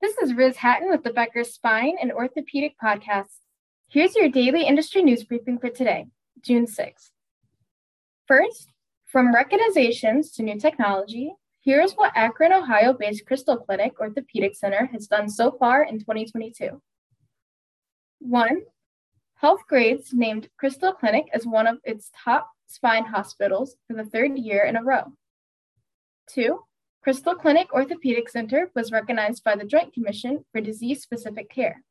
This is Riz Hatton with the Becker Spine and Orthopedic Podcast. Here's your daily industry news briefing for today, June 6th. First, from recognizations to new technology, here's what Akron, Ohio based Crystal Clinic Orthopedic Center has done so far in 2022. One, Healthgrades named Crystal Clinic as one of its top spine hospitals for the third year in a row. Two, Crystal Clinic Orthopedic Center was recognized by the Joint Commission for Disease Specific Care.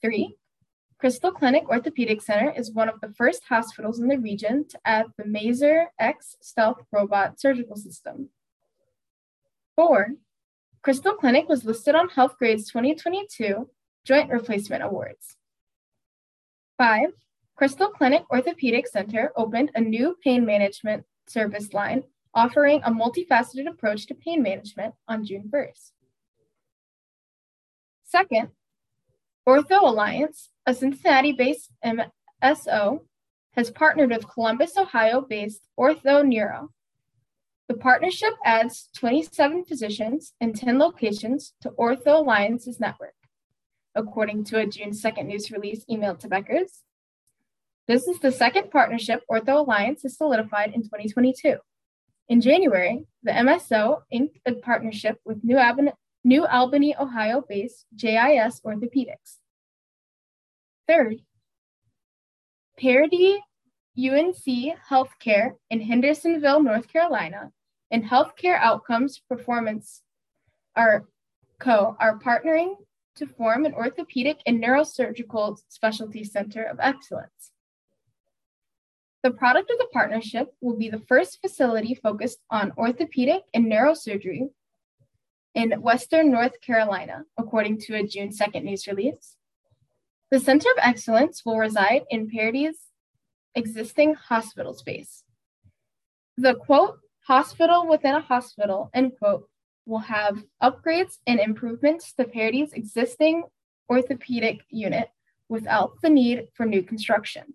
Three, Crystal Clinic Orthopedic Center is one of the first hospitals in the region to add the Mazor X stealth robot surgical system. Four, Crystal Clinic was listed on Healthgrades 2022 Joint Replacement Awards. Five, Crystal Clinic Orthopedic Center opened a new pain management service line offering a multifaceted approach to pain management on June 1st. Second, Ortho Alliance, a Cincinnati based MSO, has partnered with Columbus, Ohio based Ortho Neuro. The partnership adds 27 physicians in 10 locations to Ortho Alliance's network, according to a June 2nd news release emailed to Beckers. This is the second partnership Ortho Alliance has solidified in 2022. In January, the MSO inked a partnership with New, Ab- New Albany, Ohio based JIS Orthopedics. Third, Pardee UNC Healthcare in Hendersonville, North Carolina, and Healthcare Outcomes Performance are co are partnering to form an orthopedic and neurosurgical specialty center of excellence. The product of the partnership will be the first facility focused on orthopedic and neurosurgery in Western North Carolina, according to a June 2nd news release. The Center of Excellence will reside in Pardee's existing hospital space. The quote, hospital within a hospital, end quote, will have upgrades and improvements to Pardee's existing orthopedic unit without the need for new construction.